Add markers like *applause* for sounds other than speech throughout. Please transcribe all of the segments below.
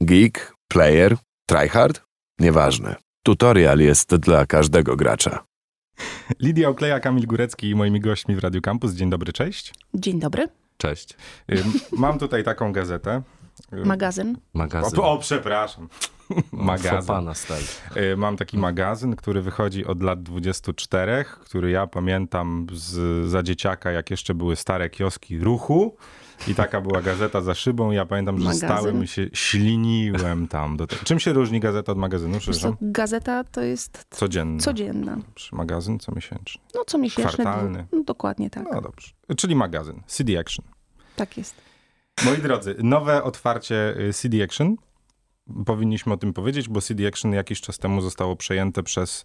Geek, player, tryhard? Nieważne. Tutorial jest dla każdego gracza. Lidia Okleja, Kamil Górecki i moimi gośćmi w Radio Campus. Dzień dobry, cześć. Dzień dobry. Cześć. Mam tutaj taką gazetę. Magazyn. Magazyn. O, o przepraszam. Magazyn. Mam taki magazyn, który wychodzi od lat 24, który ja pamiętam z, za dzieciaka, jak jeszcze były stare kioski ruchu. I taka była gazeta za szybą. Ja pamiętam, że Magazyn? stałem i się śliniłem tam. Do tego. Czym się różni gazeta od magazynu? Co, gazeta to jest Codzienna. codzienna. Magazyn comiesięczny. No co miesięczne. Kwartalny. No, dokładnie tak. No dobrze. Czyli magazyn. CD Action. Tak jest. Moi drodzy, nowe otwarcie y, CD Action. Powinniśmy o tym powiedzieć, bo CD Action jakiś czas temu zostało przejęte przez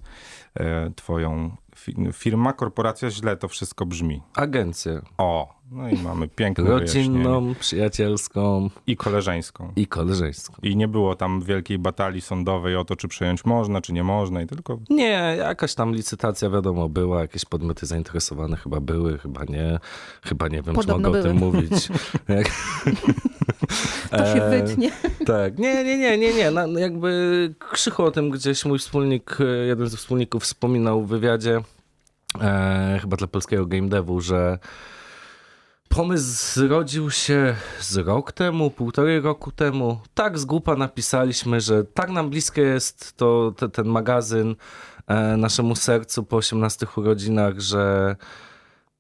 e, twoją fi firma, korporacja. Źle to wszystko brzmi. Agencję O, no i mamy wyjaśnienie. rodzinną, przyjacielską I koleżeńską. i koleżeńską. I nie było tam wielkiej batalii sądowej o to, czy przejąć można, czy nie można. I tylko Nie, jakaś tam licytacja wiadomo była, jakieś podmioty zainteresowane chyba były, chyba nie. Chyba nie wiem, Podobno czy mogę były. o tym mówić. *laughs* To się E, wytnie. Tak, nie, nie, nie, nie, nie. No, jakby krzycho o tym gdzieś mój wspólnik, e, jeden ze wspólników wspominał w wywiadzie, e, chyba dla polskiego game devu, że pomysł zrodził się z rok temu, półtorej roku temu. Tak z głupa napisaliśmy, że tak nam bliskie jest to, te, ten magazyn e, naszemu sercu po 18 urodzinach, że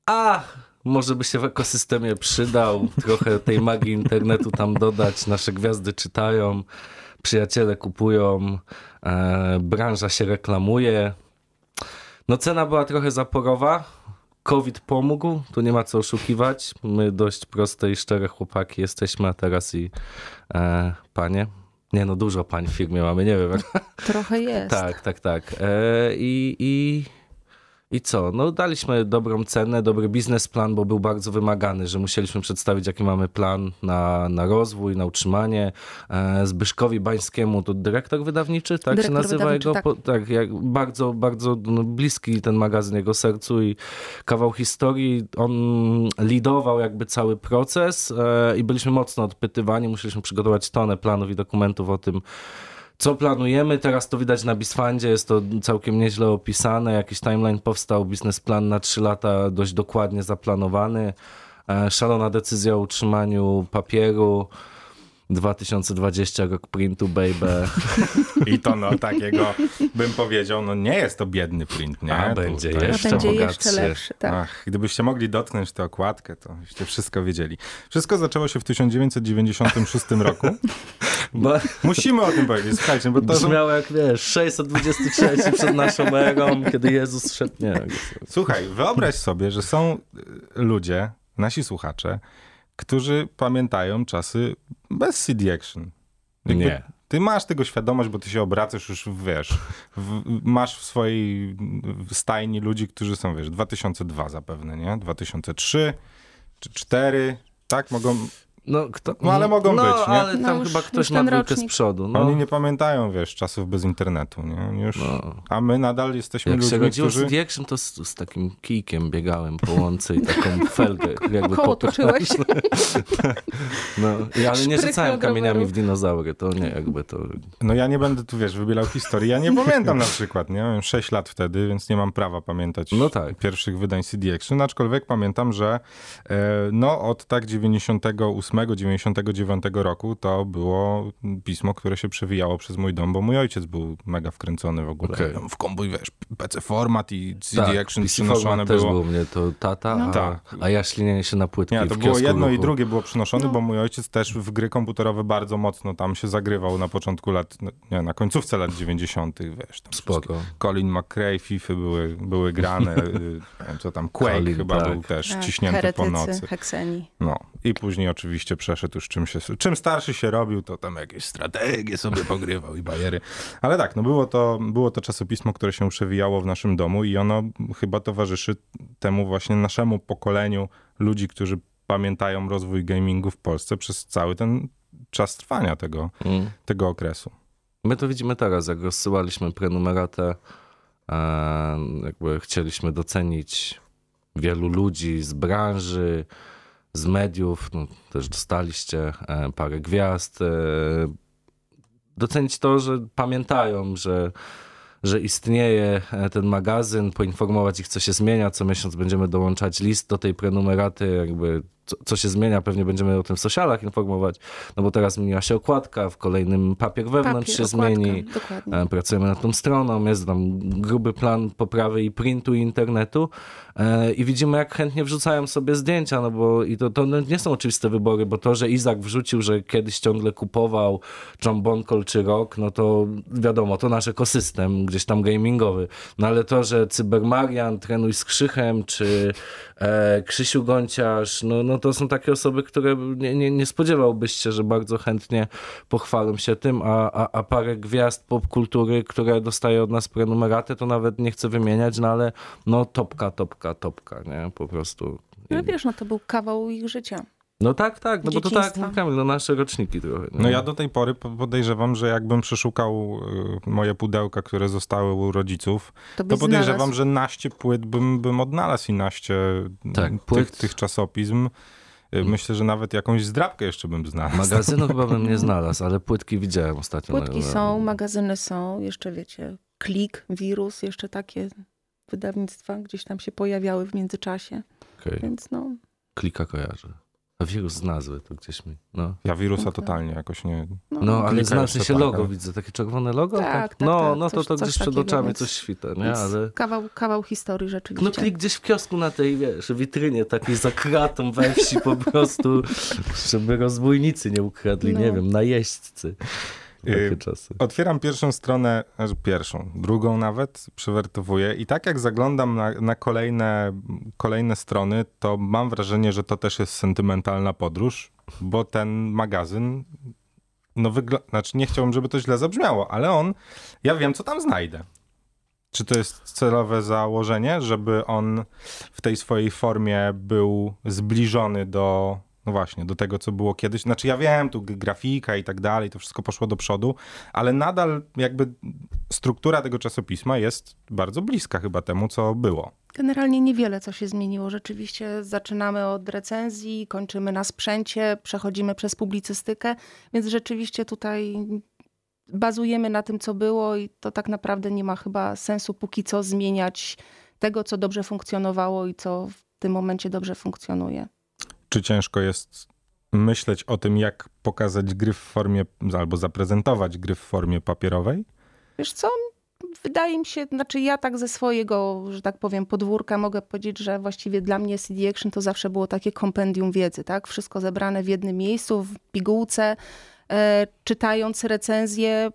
a, może by się w ekosystemie przydał, trochę tej magii internetu tam dodać, nasze gwiazdy czytają, przyjaciele kupują, e, branża się reklamuje. No cena była trochę zaporowa, COVID pomógł, tu nie ma co oszukiwać, my dość proste i szczere chłopaki jesteśmy, a teraz i e, panie. Nie no, dużo pań w firmie mamy, nie wiem. Trochę jest. Tak, tak, tak. E, i, i, I co? No daliśmy dobrą cenę, dobry biznesplan, bo był bardzo wymagany, że musieliśmy przedstawić, jaki mamy plan na, na rozwój, na utrzymanie. E, Zbyszkowi Bańskiemu, to dyrektor wydawniczy, tak się Dyrektor nazywa wydawniczy, jego? tak. Po, tak, jak bardzo, bardzo no, bliski ten magazyn jego sercu i kawał historii. On lidował jakby cały proces e, i byliśmy mocno odpytywani. Musieliśmy przygotować tonę planów i dokumentów o tym, co planujemy. Teraz to widać na Bisfandzie, jest to całkiem nieźle opisane. Jakiś timeline powstał, biznesplan na 3 lata dość dokładnie zaplanowany. E, Szalona decyzja o utrzymaniu papieru. 2020 rok printu, baby. I to no takiego bym powiedział, no nie jest to biedny print, nie? A będzie to A jeszcze będzie bogatszy. jeszcze lepszy, tak. Ach, gdybyście mogli dotknąć tę okładkę, to byście wszystko wiedzieli. Wszystko zaczęło się w 1996 roku. Bo Musimy o tym powiedzieć, słuchajcie, bo to są... brzmiało jak wiesz, 623 przed naszą erą, kiedy Jezus szedł. Nie, Słuchaj, wyobraź sobie, że są ludzie, nasi słuchacze, którzy pamiętają czasy bez CD Action. Jakby Nie. Ty masz tego świadomość, bo ty się obracasz już, wiesz, w, masz w swojej stajni ludzi, którzy są, wiesz, 2002 zapewne, nie? 2003 czy 4, tak? Mogą, No, kto, No, ale mogą no, być, nie? ale No tam już- chyba ktoś ma dwójkę z przodu. No. oni nie pamiętają, wiesz, czasów bez internetu, nie? Już, No. A my nadal jesteśmy Jak się ludźmi, rodziło którzy... z większym, to z, z takim kijkiem biegałem po łące i taką *laughs* felgę jakby Koło toczyłeś. *laughs* No, i- ale nie rzucałem kamieniami w dinozaury, to nie jakby to... No ja nie będę tu, wiesz, wybielał historii. Ja nie pamiętam na przykład, nie? Miałem 6 lat wtedy, więc nie mam prawa pamiętać No tak. pierwszych wydań CD Action, aczkolwiek pamiętam, że e, no od tak 98-99 roku to było pismo, które się przewijało przez mój dom, bo mój ojciec był mega wkręcony w ogóle. Tam w kombuj, wiesz, PC format i CD tak, Action PC przynoszone format też było. mnie, to tata, No. a, Tak. a ja ślinienie się na płytki Nie, w to było jedno i ruchu. drugie było przynoszone, No. bo mój ojciec też w gry komputerowe bardzo mocno tam się zagrywał na początku lat, no, nie, na końcówce lat 90., wiesz. Tam Spoko. Colin McRae, FIFA były, były grane, y, nie wiem, co tam, Quake Colin, chyba tak. był też Tak, ciśnięty po nocy. hekseni. No i później oczywiście przeszedł już czym się, czym starszy się robił, to tam jakieś strategie sobie pogrywał i bajery. Ale tak, no było to, było to czasopismo, które się przewijało w naszym domu i ono chyba towarzyszy temu właśnie naszemu pokoleniu ludzi, którzy pamiętają rozwój gamingu w Polsce przez cały ten czas trwania tego, Mm. tego okresu. My to widzimy teraz, jak rozsyłaliśmy prenumeratę, e, jakby chcieliśmy docenić wielu ludzi z branży, z mediów, no, też dostaliście e, parę gwiazd. E, docenić to, że pamiętają, że że istnieje e, ten magazyn, poinformować ich, co się zmienia. Co miesiąc będziemy dołączać list do tej prenumeraty, jakby co, się zmienia, pewnie będziemy o tym w socialach informować, no bo teraz zmieniła się okładka, w kolejnym papier wewnątrz Papier, się okładka, zmieni. Dokładnie. E, Pracujemy nad tą stroną, jest tam gruby plan poprawy i printu i internetu e, i widzimy, jak chętnie wrzucają sobie zdjęcia, no bo i to, to nie są oczywiste wybory, bo to, że Izak wrzucił, że kiedyś ciągle kupował John czy Rock, no to wiadomo, to nasz ekosystem gdzieś tam gamingowy, no ale to, że Cybermarian, Trenuj z Krzychem, czy e, Krzysiu Gonciarz, no, no to są takie osoby, które nie, nie, nie spodziewałbyś się, że bardzo chętnie pochwalą się tym, a, a, a parę gwiazd popkultury, które dostaje od nas prenumeratę, to nawet nie chcę wymieniać, no ale no topka, topka, topka, nie? Po prostu. No wiesz, no to był kawał ich życia. No tak, tak, no bo to tak, Dzieciństwa. Kamil, no nasze roczniki trochę. nie? No ja do tej pory po- podejrzewam, że jakbym przeszukał y, moje pudełka, które zostały u rodziców, To, to podejrzewam, znalazł. że naście płyt bym, bym odnalazł i naście Tak, tych, płyt. tych czasopism. Y, Myślę, że nawet jakąś zdrabkę jeszcze bym znalazł. Magazynu chyba bym nie *laughs* znalazł, ale płytki widziałem ostatnio. Płytki na- są, magazyny są, jeszcze wiecie, Klik, Wirus, jeszcze takie wydawnictwa gdzieś tam się pojawiały w międzyczasie, Okej, więc no, Klika kojarzę. A wirus z nazwy to gdzieś mi, no. Ja wirusa Okej. totalnie jakoś nie... no, No, ale znaczy się tak, logo ale- widzę, takie czerwone logo? Tak, tak, No, tak, no to coś- to gdzieś przed oczami więc- coś świta, nie? Ale... kawał, kawał historii rzeczywiście. No klik gdzieś w kiosku na tej, wiesz, witrynie takiej za kratą we wsi po prostu, żeby rozbójnicy nie ukradli, No. nie wiem, najeźdźcy. Takie Y, czasy. Otwieram pierwszą stronę, znaczy pierwszą, drugą nawet, przewertowuję i tak jak zaglądam na, na kolejne, kolejne strony, to mam wrażenie, że to też jest sentymentalna podróż, bo ten magazyn, no wygląda, znaczy nie chciałbym, żeby to źle zabrzmiało, ale on, ja wiem, co tam znajdę. Czy to jest celowe założenie, żeby on w tej swojej formie był zbliżony do, no właśnie, do tego, co było kiedyś? Znaczy ja wiem, tu grafika i tak dalej, to wszystko poszło do przodu, ale nadal jakby struktura tego czasopisma jest bardzo bliska chyba temu, co było. Generalnie niewiele co się zmieniło. Rzeczywiście zaczynamy od recenzji, kończymy na sprzęcie, przechodzimy przez publicystykę, więc rzeczywiście tutaj bazujemy na tym, co było i to tak naprawdę nie ma chyba sensu póki co zmieniać tego, co dobrze funkcjonowało i co w tym momencie dobrze funkcjonuje. Czy ciężko jest myśleć o tym, jak pokazać gry w formie, albo zaprezentować gry w formie papierowej? Wiesz co? Wydaje mi się, znaczy ja tak ze swojego, że tak powiem, podwórka mogę powiedzieć, że właściwie dla mnie CD Action to zawsze było takie kompendium wiedzy, tak? Wszystko zebrane w jednym miejscu, w pigułce. E, czytając recenzję,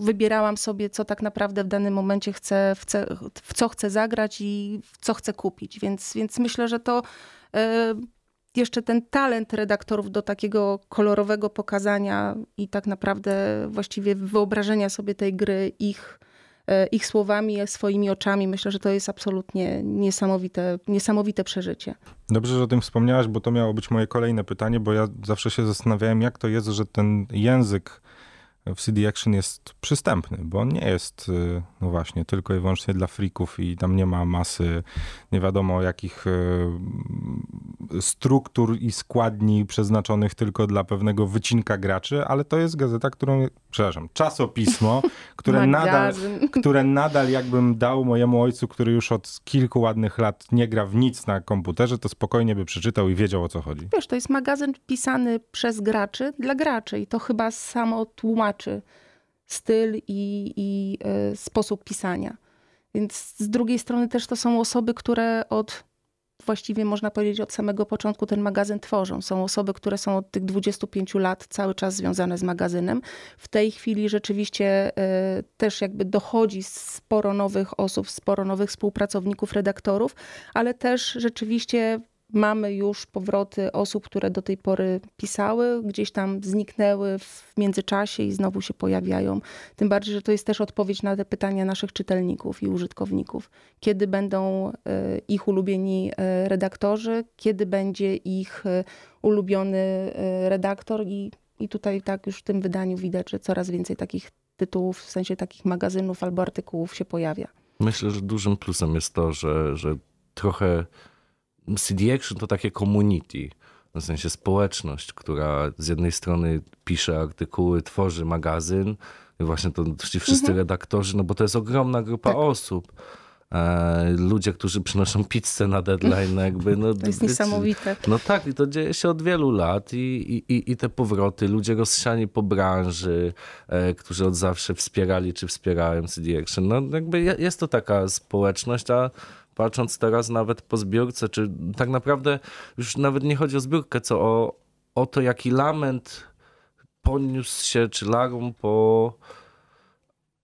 wybierałam sobie, co tak naprawdę w danym momencie chcę, w, ce, w co chcę zagrać i w co chcę kupić. Więc, więc myślę, że to e, jeszcze ten talent redaktorów do takiego kolorowego pokazania i tak naprawdę właściwie wyobrażenia sobie tej gry ich, e, ich słowami, swoimi oczami. Myślę, że to jest absolutnie niesamowite, niesamowite przeżycie. Dobrze, że o tym wspomniałaś, bo to miało być moje kolejne pytanie, bo ja zawsze się zastanawiałem, jak to jest, że ten język w CD Action jest przystępny, bo on nie jest, y, no właśnie, tylko i wyłącznie dla freaków i tam nie ma masy nie wiadomo jakich y, struktur i składni przeznaczonych tylko dla pewnego wycinka graczy, ale to jest gazeta, którą, przepraszam, czasopismo, *laughs* które nadal które nadal jakbym dał mojemu ojcu, który już od kilku ładnych lat nie gra w nic na komputerze, to spokojnie by przeczytał i wiedział o co chodzi. Wiesz, to jest magazyn pisany przez graczy dla graczy i to chyba samo tłumaczy styl i, i y, sposób pisania. Więc z drugiej strony też to są osoby, które od właściwie można powiedzieć od samego początku ten magazyn tworzą. Są osoby, które są od tych 25 lat cały czas związane z magazynem. W tej chwili rzeczywiście y, też jakby dochodzi sporo nowych osób, sporo nowych współpracowników, redaktorów, ale też rzeczywiście mamy już powroty osób, które do tej pory pisały, gdzieś tam zniknęły w międzyczasie i znowu się pojawiają. Tym bardziej, że to jest też odpowiedź na te pytania naszych czytelników i użytkowników. Kiedy będą e, ich ulubieni e, redaktorzy, kiedy będzie ich e, ulubiony redaktor i, i tutaj tak już w tym wydaniu widać, że coraz więcej takich tytułów, w sensie takich magazynów albo artykułów się pojawia. Myślę, że dużym plusem jest to, że, że trochę CD Action to takie community. w sensie społeczność, która z jednej strony pisze artykuły, tworzy magazyn, i właśnie to ci wszyscy Mhm. redaktorzy, no bo to jest ogromna grupa Tak. osób. E, ludzie, którzy przynoszą pizzę na deadline, no jakby. No, To jest wiecie, niesamowite. No tak, i to dzieje się od wielu lat i, i, i- te powroty, ludzie rozsiani po branży, e, którzy od zawsze wspierali czy wspierają CD Action. No jakby je- jest to taka społeczność, a patrząc teraz nawet po zbiórce, czy tak naprawdę już nawet nie chodzi o zbiórkę, co o, o to, jaki lament poniósł się, czy larum po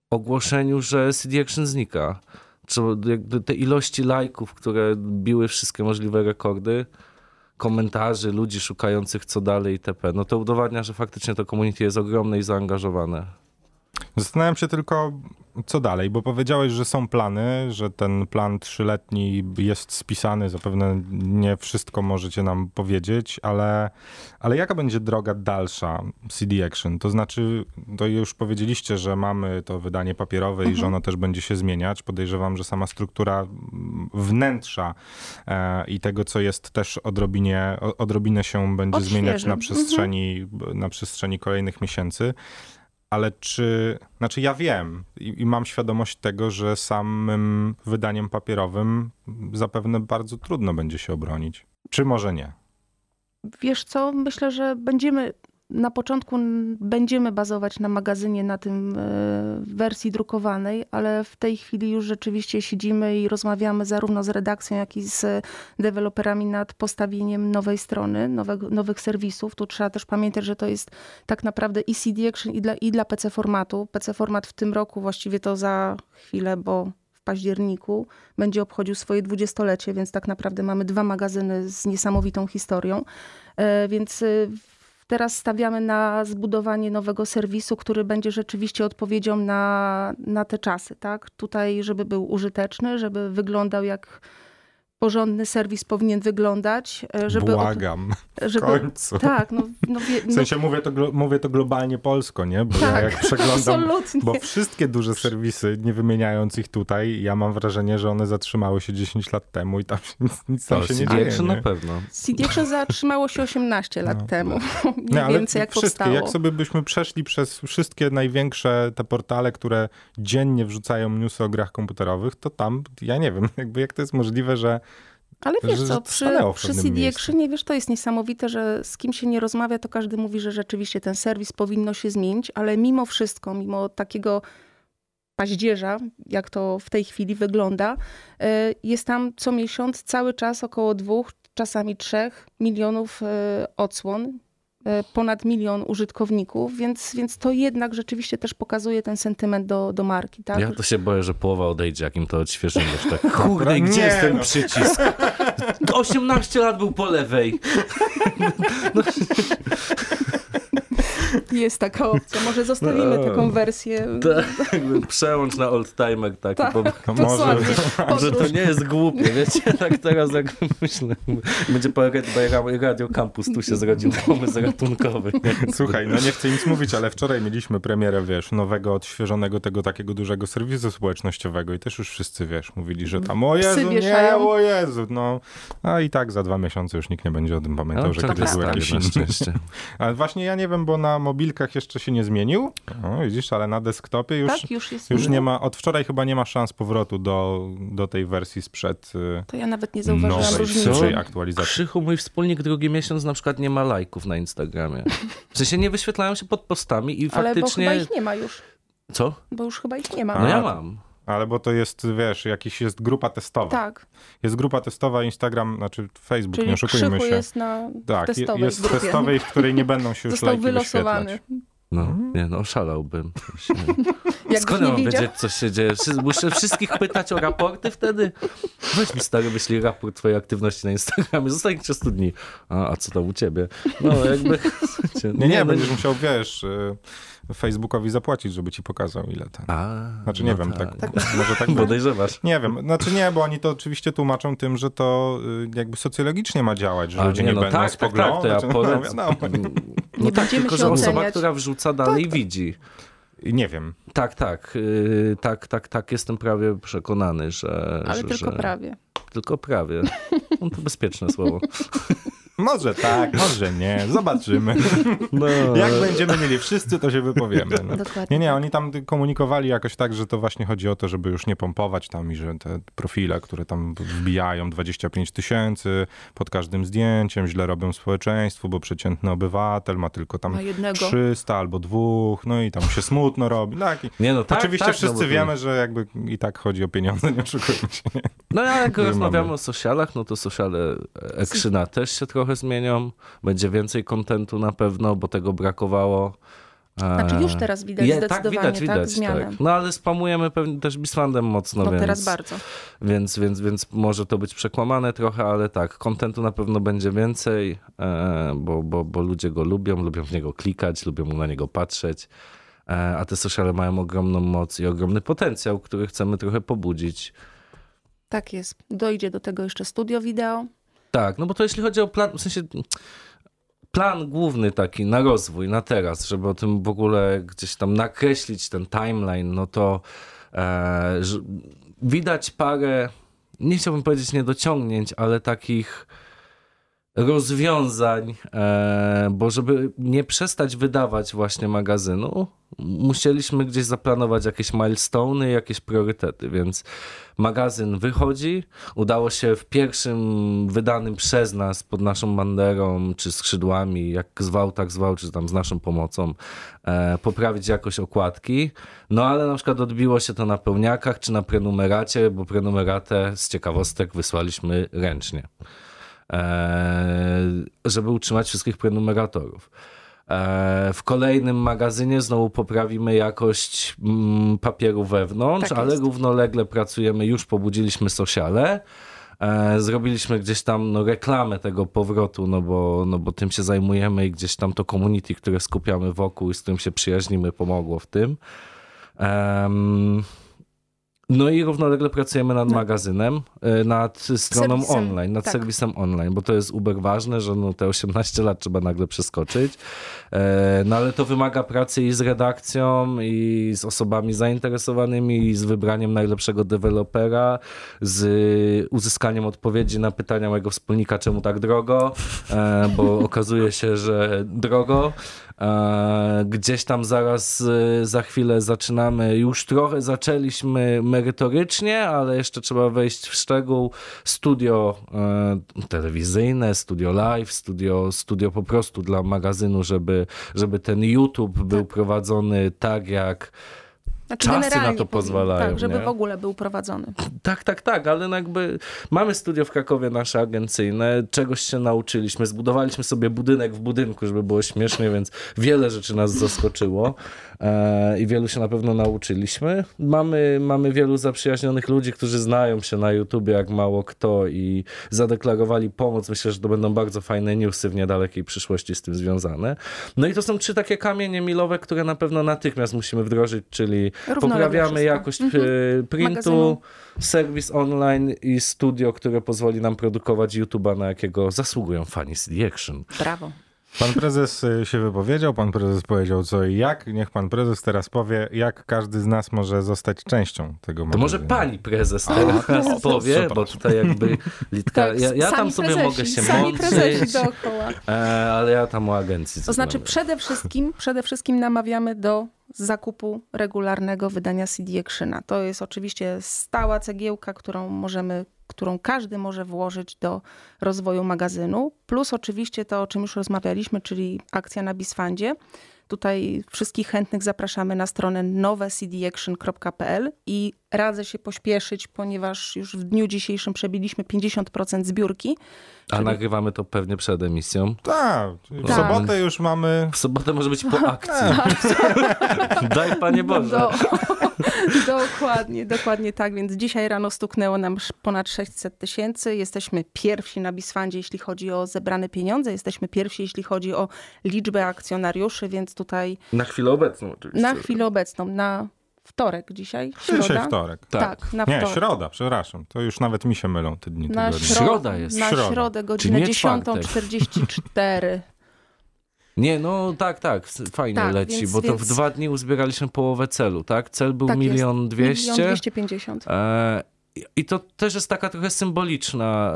ogłoszeniu, że CD Action znika. Czy te ilości lajków, które biły wszystkie możliwe rekordy, komentarzy, ludzi szukających co dalej itp. No to udowadnia, że faktycznie to community jest ogromne i zaangażowane. Zastanawiam się tylko, co dalej, bo powiedziałeś, że są plany, że ten plan trzyletni jest spisany, zapewne nie wszystko możecie nam powiedzieć, ale, ale jaka będzie droga dalsza CD Action? To znaczy, to już powiedzieliście, że mamy to wydanie papierowe i że ono też będzie się zmieniać. Podejrzewam, że sama struktura wnętrza e, i tego, co jest też odrobinie, odrobinę się będzie zmieniać na Mhm. przestrzeni, na przestrzeni kolejnych miesięcy. Ale czy, znaczy ja wiem i, i mam świadomość tego, że samym wydaniem papierowym zapewne bardzo trudno będzie się obronić. Czy może nie? Wiesz co, myślę, że będziemy na początku będziemy bazować na magazynie, na tym e, wersji drukowanej, ale w tej chwili już rzeczywiście siedzimy i rozmawiamy zarówno z redakcją, jak i z deweloperami nad postawieniem nowej strony, nowego, nowych serwisów. Tu trzeba też pamiętać, że to jest tak naprawdę i CD Action i dla, i dla PC formatu. PC format w tym roku, właściwie to za chwilę, bo w październiku będzie obchodził swoje dwudziestolecie, więc tak naprawdę mamy dwa magazyny z niesamowitą historią. E, Więc y, teraz stawiamy na zbudowanie nowego serwisu, który będzie rzeczywiście odpowiedzią na, na te czasy. Tak? Tutaj, żeby był użyteczny, żeby wyglądał jak porządny serwis powinien wyglądać. e, Żeby Błagam, w żeby, końcu. Tak, no, no, wie, W no sensie mówię to, glo- mówię to globalnie polsko, nie? Bo ja Tak, jak przeglądam, absolutnie. bo wszystkie duże serwisy, nie wymieniając ich tutaj, ja mam wrażenie, że one zatrzymały się 10 lat temu i tam się, nic, nic tam To się nie CD dzieje. Action nie? na pewno. CD Action zatrzymało się 18 lat No. temu. *laughs* Mniej Nie, ale więcej jak wszystkie, powstało. jak sobie byśmy przeszli przez wszystkie największe te portale, które dziennie wrzucają newsy o grach komputerowych, to tam, ja nie wiem, *laughs* jakby jak to jest możliwe, że Ale wiesz co, przy, przy CD. Actionie, wiesz, to jest niesamowite, że z kim się nie rozmawia, to każdy mówi, że rzeczywiście ten serwis powinno się zmienić, ale mimo wszystko, mimo takiego paździerza, jak to w tej chwili wygląda, e, jest tam co miesiąc cały czas około dwóch, czasami trzech milionów e, odsłon, ponad milion użytkowników, więc, więc to jednak rzeczywiście też pokazuje ten sentyment do, do marki. Tak? Ja to się boję, że połowa odejdzie, jak im to odświeżymy. Już tak, *laughs* kurde, gdzie Nie, jest ten no. przycisk? 18 lat był po lewej. *laughs* *laughs* Jest taka opcja. Może zostawimy No. taką wersję. Tak, przełącz na oldtimer taki. Tak. Bo, no może, *laughs* to nie jest głupie, wiecie? *laughs* Tak teraz jak myślę, będzie po Radio, Radio Campus tu się zrodził *laughs* pomysł ratunkowy. Nie? Słuchaj, no nie chcę nic mówić, ale wczoraj mieliśmy premierę, wiesz, nowego, odświeżonego tego takiego dużego serwisu społecznościowego i też już wszyscy, wiesz, mówili, że tam o Jezu, nie, o Jezu, no. A i tak za dwa miesiące już nikt nie będzie o tym pamiętał, No, że to kiedyś był jakiś inny. Ale właśnie ja nie wiem, bo na mobilkach jeszcze się nie zmienił, o, widzisz, ale na desktopie już, Tak, już jest. już nie ma, od wczoraj chyba nie ma szans powrotu do, do tej wersji sprzed y, To ja nawet nie zauważyłam nowej, różnicy. aktualizacji. Krzychu, mój wspólnik drugi miesiąc na przykład nie ma lajków na Instagramie. W sensie nie wyświetlają się pod postami i Ale bo faktycznie... chyba ich nie ma już. Co? Bo już chyba ich nie ma. No A, ja mam. Ale bo to jest, wiesz, jakiś jest grupa testowa. Tak, Jest grupa testowa, Instagram, znaczy Facebook, nie czyli oszukujmy Krzychu się. jest na tak, testowej jest w grupie. testowej, w której nie będą się *laughs* już Został lajki wylosowany. wyświetlać. No, nie no, oszalałbym. *laughs* Jakbyś Skąd nie mam widział, wiedzieć, co się dzieje? Muszę wszystkich pytać o raporty wtedy? Weź mi stary, wyślij raport twojej aktywności na Instagramie. Zostań 30 dni. A, a co tam u ciebie? No jakby... *laughs* Nie, nie, no, będziesz musiał, wiesz, y, Facebookowi zapłacić, żeby ci pokazał ile ten. A, Znaczy nie no wiem, tak, może tak. *laughs* Podejrzewasz. Nie wiem, znaczy nie, bo oni to oczywiście tłumaczą tym, że to y, jakby socjologicznie ma działać, że A, ludzie nie, no będą tak, tak, spoglądać. tak, to ja no, wiadomo, No Nie tak, będziemy tylko że osoba, oceniać. która wrzuca dalej widzi. nie wiem. Tak, tak, yy, tak, tak, tak, jestem prawie przekonany, że... ale że, tylko że... prawie. Tylko prawie. No to bezpieczne słowo. *laughs* Może tak, może nie, zobaczymy. *laughs* No, Jak będziemy mieli wszyscy, to się wypowiemy. No. Dokładnie. Nie, nie, oni tam komunikowali jakoś tak, że to właśnie chodzi o to, żeby już nie pompować tam i że te profile, które tam wbijają 25 tysięcy pod każdym zdjęciem, źle robią społeczeństwu, bo przeciętny obywatel ma tylko tam Ma jednego. 300 albo dwóch, no i tam się smutno robi. Tak, Nie no, tak, Oczywiście tak, no wszyscy to- wiemy, że jakby i tak chodzi o pieniądze, nie oszukujmy się. Nie? No jak Mamy. rozmawiamy o socialach, no to sociale Ekrzyna też się trochę zmienią. Będzie więcej kontentu na pewno, bo tego brakowało. E, Znaczy już teraz widać Je- zdecydowanie, tak, widać, tak, widać, zmianę. tak. No ale spamujemy pewnie też Bisfandem mocno, No więc, teraz bardzo. więc, więc, więc może to być przekłamane trochę, ale tak, kontentu na pewno będzie więcej, e, bo, bo, bo ludzie go lubią, lubią w niego klikać, lubią na niego patrzeć. E, a te sociale mają ogromną moc i ogromny potencjał, który chcemy trochę pobudzić. Tak jest. Dojdzie do tego jeszcze studio wideo. Tak, no bo to jeśli chodzi o plan, w sensie plan główny taki na rozwój, na teraz, żeby o tym w ogóle gdzieś tam nakreślić ten timeline, no to e, widać parę, nie chciałbym powiedzieć niedociągnięć, ale takich rozwiązań, e, bo żeby nie przestać wydawać właśnie magazynu, musieliśmy gdzieś zaplanować jakieś milestone'y, jakieś priorytety, więc magazyn wychodzi. Udało się w pierwszym wydanym przez nas pod naszą banderą, czy skrzydłami, jak zwał, tak zwał, czy tam z naszą pomocą, e, poprawić jakość okładki. No ale na przykład odbiło się to na pełniakach, czy na prenumeracie, bo prenumeratę z ciekawostek wysłaliśmy ręcznie żeby utrzymać wszystkich prenumeratorów. E, W kolejnym magazynie znowu poprawimy jakość mm, papieru wewnątrz, Tak ale jest. równolegle pracujemy, już pobudziliśmy sociale. E, Zrobiliśmy gdzieś tam no, reklamę tego powrotu, no bo, no bo tym się zajmujemy i gdzieś tam to community, które skupiamy wokół i z którym się przyjaźnimy, pomogło w tym. Em, no i równolegle pracujemy nad magazynem, e, nad stroną Serwisem, online, nad tak. serwisem online, bo to jest uber ważne, że no te 18 lat trzeba nagle przeskoczyć. E, No ale to wymaga pracy i z redakcją, i z osobami zainteresowanymi, i z wybraniem najlepszego dewelopera, z uzyskaniem odpowiedzi na pytania mojego wspólnika, czemu tak drogo, e, bo okazuje się, że drogo. E, Gdzieś tam zaraz e, za chwilę zaczynamy, już trochę zaczęliśmy merytorycznie, ale jeszcze trzeba wejść w szczegół. Studio e, telewizyjne, studio live, studio, studio po prostu dla magazynu, żeby, żeby ten YouTube był prowadzony tak jak Znaczy Czasy na to pozwalają, Tak, żeby nie? w ogóle był prowadzony. Tak, tak, tak, ale no jakby mamy studio w Krakowie nasze agencyjne, czegoś się nauczyliśmy, zbudowaliśmy sobie budynek w budynku, żeby było śmiesznie, więc wiele rzeczy nas zaskoczyło e, i wielu się na pewno nauczyliśmy. Mamy, mamy wielu zaprzyjaźnionych ludzi, którzy znają się na YouTubie jak mało kto i zadeklarowali pomoc. Myślę, że to będą bardzo fajne newsy w niedalekiej przyszłości z tym związane. No i to są trzy takie kamienie milowe, które na pewno natychmiast musimy wdrożyć, czyli poprawiamy jakość Mhm. e, printu, Magazynu. serwis online i studio, które pozwoli nam produkować YouTube'a, na jakiego zasługują fani CD Action. Brawo. Pan prezes y, się wypowiedział, pan prezes powiedział co i jak. Niech pan prezes teraz powie, jak każdy z nas może zostać częścią tego To magazynu. może pani prezes A, teraz to powie, super. bo tutaj jakby Litka, Tak, ja, ja tam sobie prezesi, mogę się Sami prezesi dookoła. e, ale ja tam o agencji. To znaczy przede wszystkim, przede wszystkim namawiamy do zakupu regularnego wydania CD Actiona. To jest oczywiście stała cegiełka, którą możemy, którą każdy może włożyć do rozwoju magazynu. Plus oczywiście to, o czym już rozmawialiśmy, czyli akcja na Bisfandzie. Tutaj wszystkich chętnych zapraszamy na stronę nowecdaction.pl i radzę się pośpieszyć, ponieważ już w dniu dzisiejszym przebiliśmy 50% zbiórki. A nagrywamy to pewnie przed emisją. Tak, w Tak. sobotę już mamy... W sobotę może być po *laughs* akcji. *laughs* Daj Panie Boże. Do, *laughs* dokładnie, dokładnie tak. Więc dzisiaj rano stuknęło nam ponad 600 tysięcy. Jesteśmy pierwsi na Bisfandzie, jeśli chodzi o zebrane pieniądze. Jesteśmy pierwsi, jeśli chodzi o liczbę akcjonariuszy, więc tutaj Na chwilę obecną oczywiście. na chwilę obecną, na wtorek dzisiaj, Dzisiaj środa. wtorek. Tak. Tak, na Nie, wtorek. środa, przepraszam. To już nawet mi się mylą te dni Na tygodnia. śro- Środa jest. Na Środa. środę, godzinę nie czwartek. 10.44. Nie, no tak, tak, fajnie Tak, leci, więc- bo to w dwa dni uzbieraliśmy połowę celu, tak? Cel był Tak milion Milion dwieście. 250. E, I to też jest taka trochę symboliczna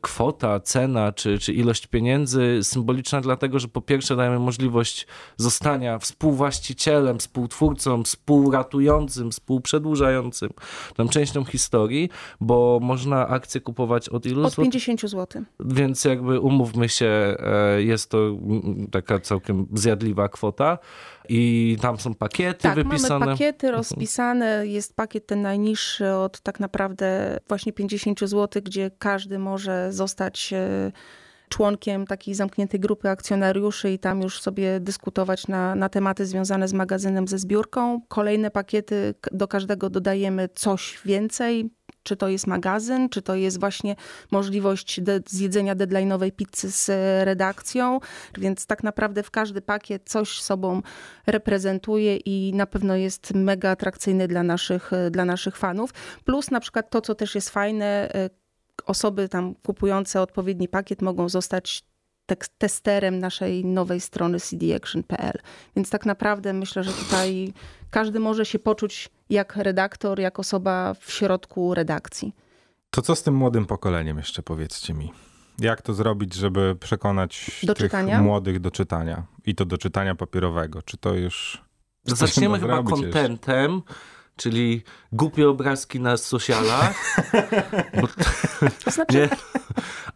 kwota, cena czy, czy ilość pieniędzy. Symboliczna dlatego, że po pierwsze dajemy możliwość zostania współwłaścicielem, współtwórcą, współratującym, współprzedłużającym tam częścią historii, bo można akcje kupować od ilu Od 50 zł. Więc jakby umówmy się, e, jest to taka całkiem zjadliwa kwota i tam są pakiety tak, wypisane. mamy pakiety rozpisane. Jest pakiet ten najniższy od tak naprawdę właśnie 50 zł, gdzie każdy może zostać e, członkiem takiej zamkniętej grupy akcjonariuszy i tam już sobie dyskutować na, na tematy związane z magazynem, ze zbiórką. Kolejne pakiety, do każdego dodajemy coś więcej, czy to jest magazyn, czy to jest właśnie możliwość de zjedzenia deadline'owej pizzy z redakcją, więc tak naprawdę w każdy pakiet coś sobą reprezentuje i na pewno jest mega atrakcyjny dla naszych, dla naszych fanów. Plus na przykład to, co też jest fajne, osoby tam kupujące odpowiedni pakiet mogą zostać testerem naszej nowej strony cdaction.pl. Więc tak naprawdę myślę, że tutaj każdy może się poczuć jak redaktor, jak osoba w środku redakcji. To co z tym młodym pokoleniem jeszcze powiedzcie mi? Jak to zrobić, żeby przekonać do tych czytania? młodych do czytania? I to do czytania papierowego. Czy to już... Zaczniemy chyba kontentem, czyli głupie obrazki na socialach. Bo, *laughs* to znaczy... Nie,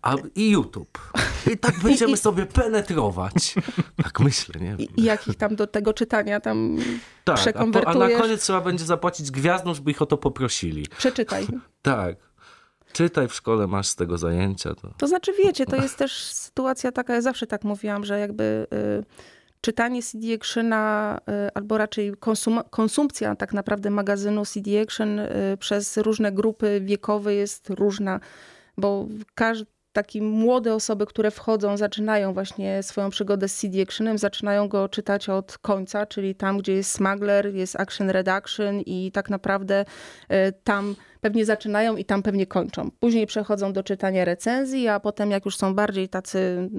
a, I YouTube. I tak będziemy I, sobie penetrować. Tak myślę, nie? I, jak ich tam do tego czytania tam tak, przekonwertujesz. A, a na koniec trzeba będzie zapłacić gwiazdom, żeby ich o to poprosili. Przeczytaj. *laughs* Tak. Czytaj w szkole, masz z tego zajęcia. To, to znaczy, wiecie, to jest też sytuacja taka, ja zawsze tak mówiłam, że jakby... Y czytanie CD Actiona, y, albo raczej konsum konsumpcja tak naprawdę magazynu CD Action y, przez różne grupy wiekowe jest różna, bo każdy takie młode osoby, które wchodzą, zaczynają właśnie swoją przygodę z CD Actionem, zaczynają go czytać od końca, czyli tam, gdzie jest Smuggler, jest Action Reduction i tak naprawdę y, tam pewnie zaczynają i tam pewnie kończą. Później przechodzą do czytania recenzji, a potem jak już są bardziej tacy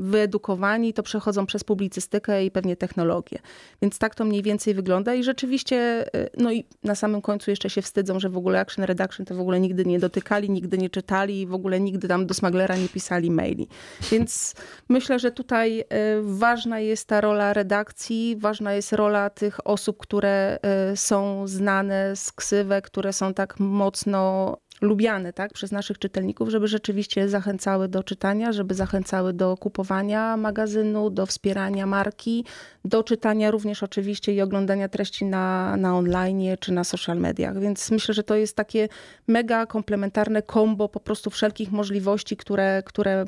wyedukowani, to przechodzą przez publicystykę i pewnie technologię. Więc tak to mniej więcej wygląda i rzeczywiście, y, no i na samym końcu jeszcze się wstydzą, że w ogóle Action Reduction to w ogóle nigdy nie dotykali, nigdy nie czytali i w ogóle nigdy tam do Smaglera nie pisali maili. Więc myślę, że tutaj y, ważna jest ta rola redakcji, ważna jest rola tych osób, które y, są znane z ksywek, które są tak mocno lubiane tak, przez naszych czytelników, żeby rzeczywiście zachęcały do czytania, żeby zachęcały do kupowania magazynu, do wspierania marki, do czytania również oczywiście i oglądania treści na, na online czy na social mediach. Więc myślę, że to jest takie mega komplementarne kombo po prostu wszelkich możliwości, które, które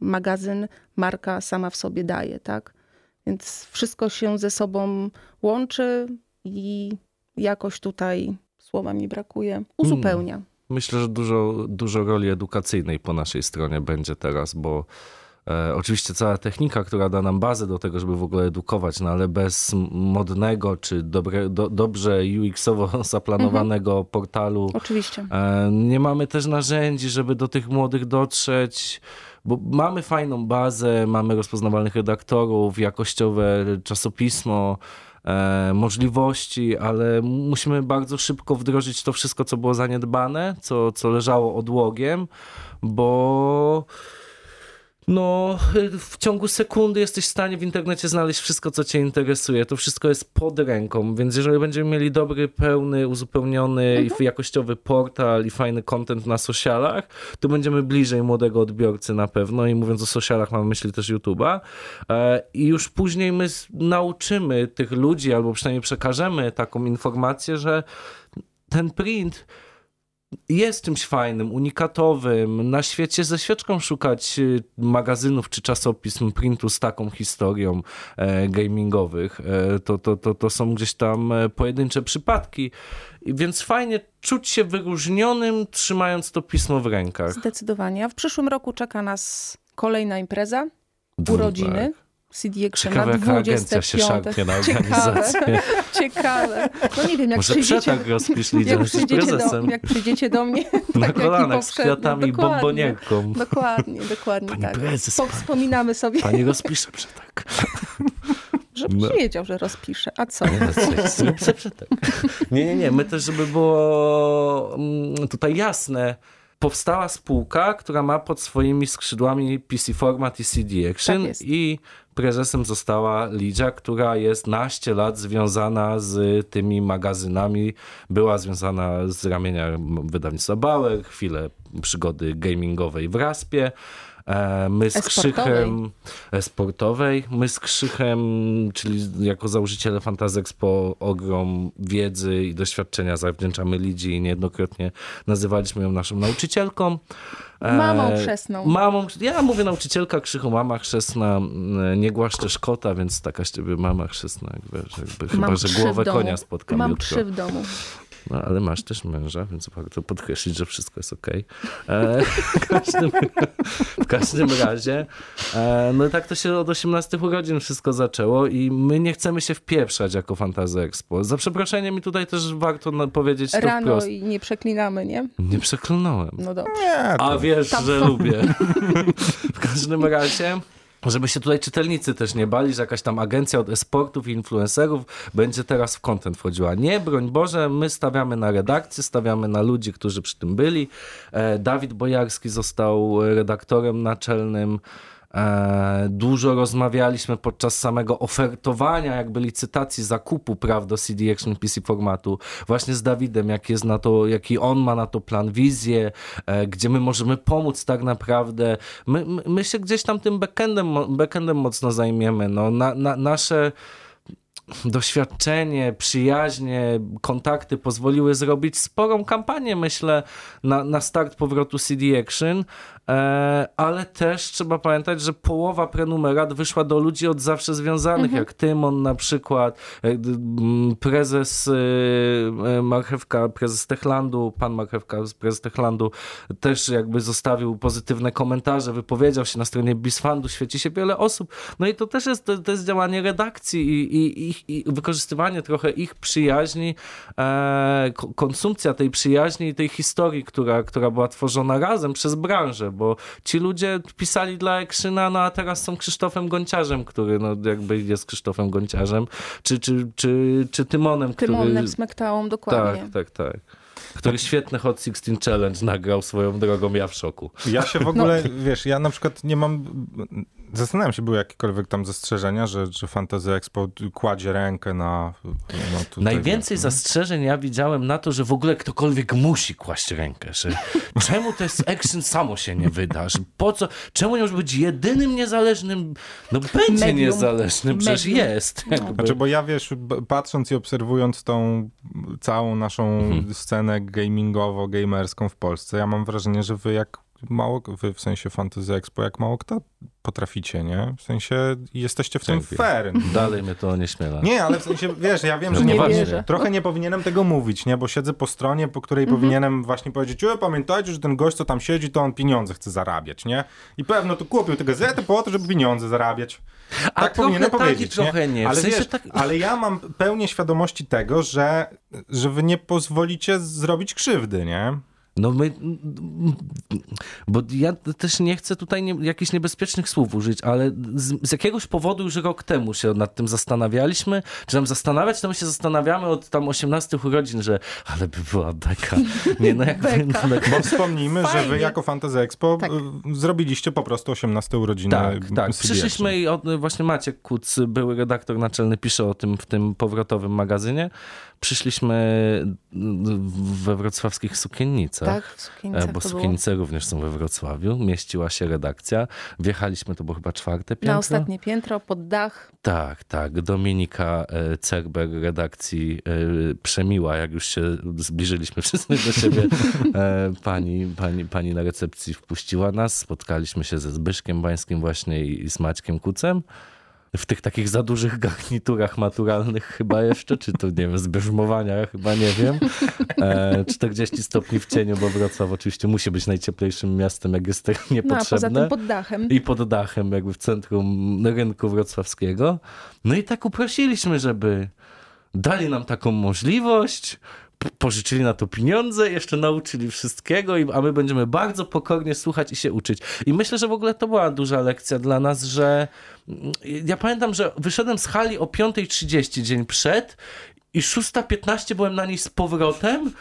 magazyn, marka sama w sobie daje. Tak? Więc wszystko się ze sobą łączy i jakoś tutaj słowa mi brakuje, uzupełnia. Hmm. Myślę, że dużo, dużo roli edukacyjnej po naszej stronie będzie teraz, bo e, oczywiście cała technika, która da nam bazę do tego, żeby w ogóle edukować, no ale bez modnego czy dobre, do, dobrze UX-owo *laughs* zaplanowanego mhm. portalu. Oczywiście. E, nie mamy też narzędzi, żeby do tych młodych dotrzeć bo mamy fajną bazę, mamy rozpoznawalnych redaktorów, jakościowe czasopismo, możliwości, ale musimy bardzo szybko wdrożyć to wszystko, co było zaniedbane, co, co leżało odłogiem, bo no, w ciągu sekundy jesteś w stanie w internecie znaleźć wszystko, co cię interesuje. To wszystko jest pod ręką, więc jeżeli będziemy mieli dobry, pełny, uzupełniony mhm. i jakościowy portal i fajny content na socialach, to będziemy bliżej młodego odbiorcy na pewno i mówiąc o socialach mam myśli też YouTube'a e, i już później my nauczymy tych ludzi albo przynajmniej przekażemy taką informację, że ten print jest czymś fajnym, unikatowym. Na świecie ze świeczką szukać y, magazynów czy czasopism printu z taką historią e, gamingowych. E, to, to, to, to są gdzieś tam e, pojedyncze przypadki. Więc fajnie czuć się wyróżnionym, trzymając to pismo w rękach. Zdecydowanie. A w przyszłym roku czeka nas kolejna impreza, urodziny. Tak. CD Action Ciekawe, na 25. się szarpnie na organizację. Ciekawe, *laughs* ciekawe. No nie wiem, jak Może przyjdziecie... przetarg rozpisz jak przyjdziecie, do, jak przyjdziecie do mnie... *laughs* Na tak, kolanach z kwiatami i bombonienką. Dokładnie, dokładnie Pani tak. prezes, Wspominamy sobie. Pani rozpisze przetarg. *laughs* Żebyś No. wiedział, że rozpiszę. A co? Nie, no, nie, nie, nie. My też, żeby było mm, tutaj jasne, powstała spółka, która ma pod swoimi skrzydłami PC Format i CD Action Tak i prezesem została Lidia, która jest naście lat związana z tymi magazynami. Była związana z ramienia wydawnictwa Bauer, chwilę przygody gamingowej w Raspie. E, My z. Krzychem e, sportowej. My z Krzychem, czyli jako założyciele Fantasy Expo, ogrom wiedzy i doświadczenia zawdzięczamy Lidzi i niejednokrotnie nazywaliśmy ją naszą nauczycielką. E, Mamą chrzestną. Mamą, ja mówię nauczycielka Krzychu, mama chrzestna, m, nie głaszczesz kota, więc taka z ciebie mama chrzestna, jakby, jakby, chyba, że głowę domu. konia spotkam Mam jutro. trzy w domu. No, ale masz też męża, więc warto podkreślić, że wszystko jest okej. E, w, każdym, w każdym razie, e, no i tak to się od 18 urodzin wszystko zaczęło i my nie chcemy się wpieprzać jako Fantazy Expo. Za przeproszeniem i tutaj też warto powiedzieć to Rano wprost. i nie przeklinamy, nie? Nie przeklnąłem. No dobrze. Nie, A to... wiesz, Tam że to- lubię. *laughs* W każdym razie, żeby się tutaj czytelnicy też nie bali, że jakaś tam agencja od esportów i influencerów będzie teraz w content wchodziła. Nie, broń Boże, my stawiamy na redakcję, stawiamy na ludzi, którzy przy tym byli. E, Dawid Bojarski został redaktorem naczelnym. E, Dużo rozmawialiśmy podczas samego ofertowania, jakby licytacji zakupu praw do CD Action PC formatu, właśnie z Dawidem, jak jest na to, jaki on ma na to plan, wizję, e, gdzie my możemy pomóc tak naprawdę. My, my, się gdzieś tam tym backendem, backendem mocno zajmiemy. No, na, na, nasze doświadczenie, przyjaźnie, kontakty pozwoliły zrobić sporą kampanię, myślę, na, na start powrotu CD Action, ale też trzeba pamiętać, że połowa prenumerat wyszła do ludzi od zawsze związanych, jak Tymon na przykład, mm, prezes y, Marchewka, prezes Techlandu, pan Marchewka, prezes Techlandu też jakby zostawił pozytywne komentarze, wypowiedział się na stronie Bisfandu, świeci się wiele osób. No i to też jest, to, jest działanie redakcji i, i, ich- i wykorzystywanie trochę ich przyjaźni, e, ko- konsumpcja tej przyjaźni i tej historii, która, która była tworzona razem przez branżę, bo ci ludzie pisali dla Ekrzyna, no a teraz są Krzysztofem Gonciarzem, który no jakby jest Krzysztofem Gonciarzem, czy, czy, czy, czy Tymonem, Tymonem który... Smackdown, dokładnie. Tak, tak, tak. Który świetny Hot 16 Challenge nagrał swoją drogą, ja w szoku. Ja się w ogóle, wiesz, ja na przykład nie mam. Zastanawiam się, były jakiekolwiek tam zastrzeżenia, że, że Fantasy Expo kładzie rękę na. na tutaj, Najwięcej zastrzeżeń ja widziałem na to, że w ogóle ktokolwiek musi kłaść rękę, że *laughs* czemu to jest action samo się nie wyda, że po co, czemu nie może być jedynym niezależnym, no będzie Medium. niezależnym, przecież Medium. jest. No. Jakby. Znaczy, bo ja wiesz, patrząc i obserwując tą całą naszą Mhm. scenę gamingowo-gamerską w Polsce, ja mam wrażenie, że wy jak mało, wy w sensie Fantasy Expo, jak mało kto potraficie, nie? W sensie jesteście w tym Dziękuję. fair. Dalej mnie to onieśmiela. Nie, ale w sensie, wiesz, ja wiem, No że nie, nie trochę nie powinienem tego mówić, nie? Bo siedzę po stronie, po której Mhm. powinienem właśnie powiedzieć, o, pamiętajcie, że ten gość, co tam siedzi, to on pieniądze chce zarabiać, nie? I pewno tu kupił tę gazetę po to, żeby pieniądze zarabiać. A tak trochę powinienem tak i powiedzieć, trochę nie. W Ale, sensie wiesz, tak- ale ja mam pełnię świadomości tego, że, że wy nie pozwolicie zrobić krzywdy, nie? No my, bo ja też nie chcę tutaj nie, jakichś niebezpiecznych słów użyć, ale z, z jakiegoś powodu już rok temu się nad tym zastanawialiśmy. Czy nam zastanawiać, to my się zastanawiamy od tam 18 urodzin, że ale by była beka. Nie, no jakby, *laughs* Beka. no, tak, Bo wspomnijmy, że wy Fajnie. jako Fantasy Expo Tak. y, zrobiliście po prostu 18 urodziny tak, tak. Przyszliśmy i od, właśnie Maciek Kuc, były redaktor naczelny, pisze o tym w tym powrotowym magazynie. Przyszliśmy we wrocławskich sukiennicach. Tak, w E, sukienicach Bo to było. również są we Wrocławiu. Mieściła się redakcja. Wjechaliśmy, to było chyba czwarte piętro. Na ostatnie piętro, pod dach. Tak, tak. Dominika e, Cerber redakcji e, Przemiła, jak już się zbliżyliśmy *laughs* wszyscy do siebie, pani, pani, pani na recepcji wpuściła nas. Spotkaliśmy się ze Zbyszkiem Bańskim właśnie i z Maćkiem Kucem. W tych takich za dużych garniturach maturalnych chyba jeszcze, czy to nie wiem, zbierzmowania, chyba nie wiem. E, 40 stopni w cieniu, bo Wrocław oczywiście musi być najcieplejszym miastem, jak jest to No niepotrzebne. poza tym pod dachem. I pod dachem, jakby w centrum rynku wrocławskiego. No i tak uprosiliśmy, żeby dali nam taką możliwość, pożyczyli na to pieniądze, jeszcze nauczyli wszystkiego, a my będziemy bardzo pokornie słuchać i się uczyć. I myślę, że w ogóle to była duża lekcja dla nas, że mm, ja pamiętam, że wyszedłem z hali o 5.30 dzień przed i 6.15 byłem na niej z powrotem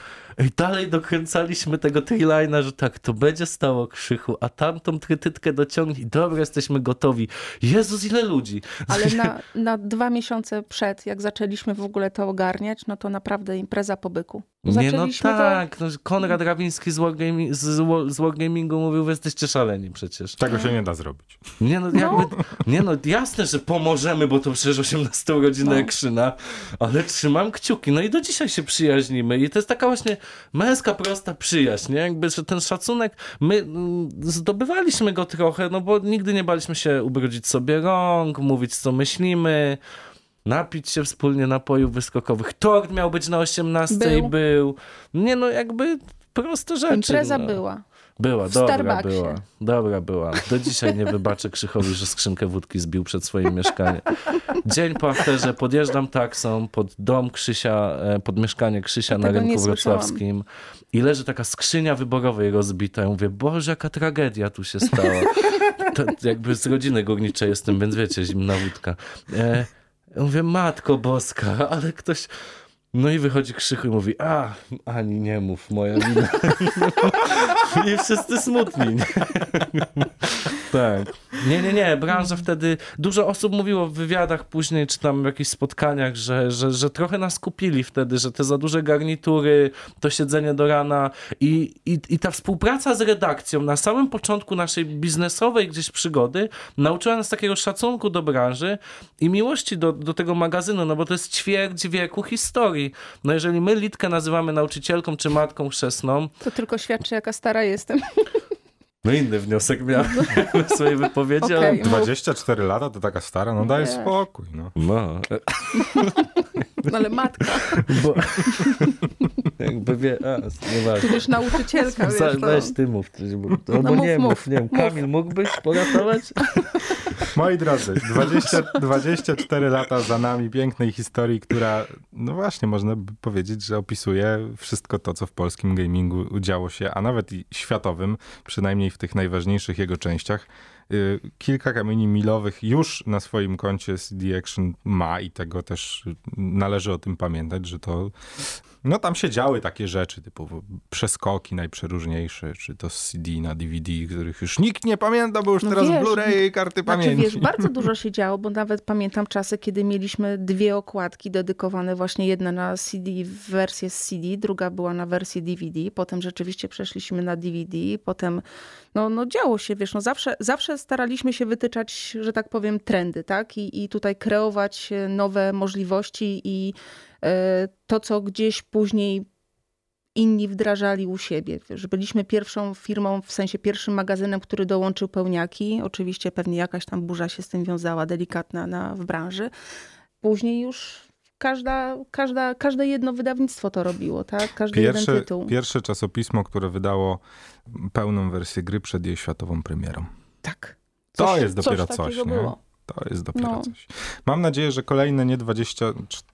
i dalej dokręcaliśmy tego triline'a, że tak, to będzie stało krzychu, a tamtą trytytkę dociągnij. Dobra, jesteśmy gotowi. Jezus, ile ludzi. Ale na, *laughs* na dwa miesiące przed, jak zaczęliśmy w ogóle to ogarniać, no to naprawdę impreza po byku. Nie no tak, no, Konrad Rawiński z, Wargami- z, z Wargamingu mówił, wy jesteście szaleni przecież. Tego się nie da zrobić. Nie no, jakby, nie no, jasne, że pomożemy, bo to przecież 18 urodziny No. Ekrzyna, ale trzymam kciuki. No i do dzisiaj się przyjaźnimy i to jest taka właśnie męska, prosta przyjaźń, nie? Jakby, że ten szacunek, my mm, zdobywaliśmy go trochę, no bo nigdy nie baliśmy się ubrudzić sobie rąk, mówić co myślimy, napić się wspólnie napojów wyskokowych. Tort miał być na 18 i Był. był. Nie no, jakby proste rzeczy. Impreza no. była. Była, W dobra Starbucksie. była. Dobra była. Do dzisiaj nie wybaczę Krzychowi, że skrzynkę wódki zbił przed swoim mieszkaniem. Dzień po afterze podjeżdżam taksą pod dom Krzysia, e, pod mieszkanie Krzysia na rynku wrocławskim i leży taka skrzynia wyborowej rozbita. Ja mówię, Boże, jaka tragedia tu się stała. To jakby z rodziny górniczej jestem, więc wiecie, zimna wódka. E, ja mówię, Matko Boska, ale ktoś... No i wychodzi Krzychu i mówi, a, Ani, nie mów, moja wina. *laughs* I wszyscy smutni. Nie? *laughs* tak. Nie, nie, nie. Branża wtedy, dużo osób mówiło w wywiadach później, czy tam w jakichś spotkaniach, że, że, że trochę nas kupili wtedy, że te za duże garnitury, to siedzenie do rana i, i, i ta współpraca z redakcją na samym początku naszej biznesowej gdzieś przygody nauczyła nas takiego szacunku do branży i miłości do, do tego magazynu, no bo to jest ćwierć wieku historii. No jeżeli my Litkę nazywamy nauczycielką czy matką chrzestną, To tylko świadczy, jaka stara jestem. no inny wniosek miałem w swojej wypowiedzi, ale... Okej. Mów. 24 lata to taka stara, no daj spokój. No. No, *laughs* No ale matka, bo... *laughs* Jakby wie... A, nieważne. tudzież nauczycielka, wiesz, Za, to... weź ty mów bo, albo No mów, nie mów, mów, nie wiem. Kamil, mógłbyś poratować? *laughs* Moi drodzy, 20, 24 lata za nami pięknej historii, która, no właśnie, można by powiedzieć, że opisuje wszystko to, co w polskim gamingu działo się, a nawet i światowym, przynajmniej w tych najważniejszych jego częściach. Y, Kilka kamieni milowych już na swoim koncie CD Action ma i tego też należy o tym pamiętać, że to no tam się działy takie rzeczy, typu przeskoki najprzeróżniejsze, czy to z CD na DVD, których już nikt nie pamięta, bo już No teraz wiesz, Blu-ray i karty Znaczy, pamięci. wiesz, bardzo dużo się działo, bo nawet pamiętam czasy, kiedy mieliśmy dwie okładki dedykowane, właśnie jedna na CD, wersję z CD, druga była na wersję DVD, potem rzeczywiście przeszliśmy na DVD, potem no, no działo się, wiesz, no zawsze, zawsze staraliśmy się wytyczać, że tak powiem, trendy, tak? I, i tutaj kreować e, nowe możliwości i e, to, co gdzieś później inni wdrażali u siebie. Wiesz, byliśmy pierwszą firmą, w sensie pierwszym magazynem, który dołączył pełniaki. Oczywiście pewnie jakaś tam burza się z tym wiązała, delikatna na, w branży. Później już każda, każda, każde jedno wydawnictwo to robiło, tak? Każdy jeden Pierwsze, tytuł. pierwsze czasopismo, które wydało pełną wersję gry przed jej światową premierą. Tak. To Coś- jest dopiero coś, takiego nie? było. To jest dopiero No. coś. Mam nadzieję, że kolejne nie 20.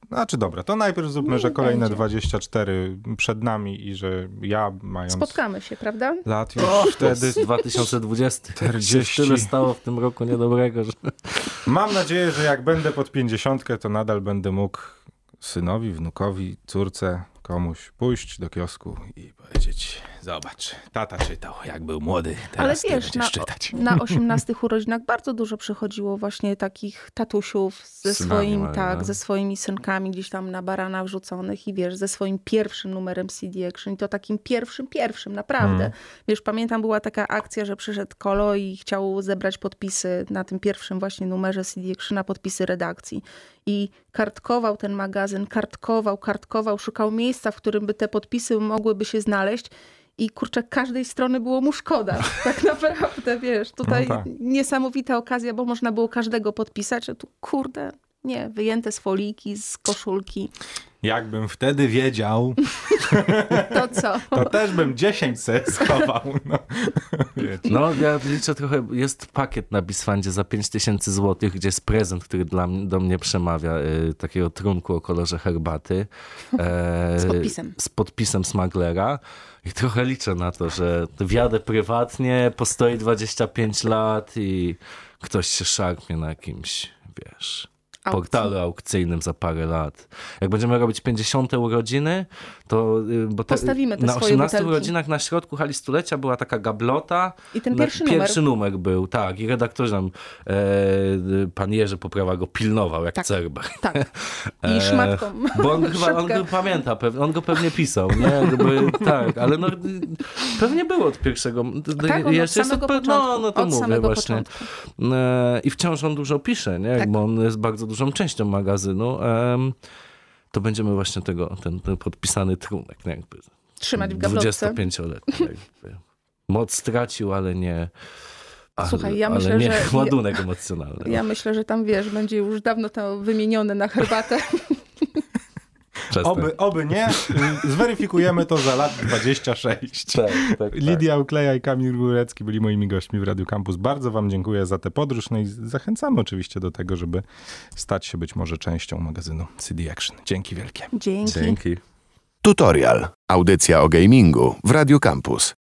Znaczy dobra, to najpierw zróbmy, Nie że kolejne będzie. 24 przed nami i że ja mając Spotkamy się, prawda? lat już O, wtedy. 2020. 40. Się Tyle stało w tym roku niedobrego, że... Mam nadzieję, że jak będę pod 50, to nadal będę mógł synowi, wnukowi, córce, komuś pójść do kiosku i powiedzieć: Zobacz, tata czytał, jak był młody. Teraz Ale ty wiesz, będziesz na, czytać. na *laughs* 18 urodzinach bardzo dużo przychodziło właśnie takich tatusiów ze Synami swoim, mają, tak, no. ze swoimi synkami gdzieś tam na barana wrzuconych i wiesz, ze swoim pierwszym numerem CD Action i to takim pierwszym, pierwszym, naprawdę. Mm. Wiesz, pamiętam była taka akcja, że przyszedł Kolo i chciał zebrać podpisy na tym pierwszym właśnie numerze CD Action na podpisy redakcji i kartkował ten magazyn, kartkował, kartkował, szukał miejsca, w którym by te podpisy mogłyby się znaleźć i kurczę, każdej strony było mu szkoda. Tak naprawdę, wiesz, tutaj No tak. niesamowita okazja, bo można było każdego podpisać, a tu kurde, Nie, wyjęte z foliki, z koszulki. Jakbym wtedy wiedział, *laughs* To co? to też bym 10 se schował. No. No, ja liczę trochę, jest pakiet na Bisfandzie za 5000 zł, gdzie jest prezent, który dla do mnie przemawia, y, takiego trunku o kolorze herbaty. *laughs* E, Z podpisem. Z podpisem smaglera. I trochę liczę na to, że wjadę prywatnie, postoi 25 lat i ktoś się szarpnie na jakimś, wiesz, Aukcji. portalu aukcyjnym za parę lat. Jak będziemy robić 50. urodziny, to... y, Bo te, Postawimy te Na swoje 18 butelki. urodzinach na środku hali stulecia była taka gablota, I ten no, pierwszy numer. Pierwszy numer był, tak. I redaktor nam, e, pan Jerzy Poprawa go pilnował, jak Tak. cerber. Tak. *laughs* I szmatką. Bo on chyba, on go pamięta, on go pewnie pisał, nie? Jakby, tak, ale no, pewnie było od pierwszego. Tak, on jeszcze samego od, no, początku. no to Od mówię właśnie. E, I wciąż on dużo pisze, nie? Tak. Bo on jest bardzo dużą częścią magazynu. To będziemy właśnie tego, ten, ten podpisany trunek? Jakby Trzymać w gablotce. 25-letni. *laughs* jakby. Moc stracił, ale nie. Ale, Słuchaj, ja ale myślę, nie że- *laughs* ładunek emocjonalny. Ja myślę, że tam wiesz, będzie już dawno to wymienione na herbatę. *laughs* Przestań. Oby, oby nie. Zweryfikujemy to za lat 26. Tak, tak, tak. Lidia Ukleja i Kamil Górecki byli moimi gośćmi w Radiu Campus. Bardzo wam dziękuję za tę podróż. No i zachęcamy oczywiście do tego, żeby stać się być może częścią magazynu CD Action. Dzięki wielkie. Dzięki. Dzięki. Tutorial. Audycja o gamingu w Radio Campus.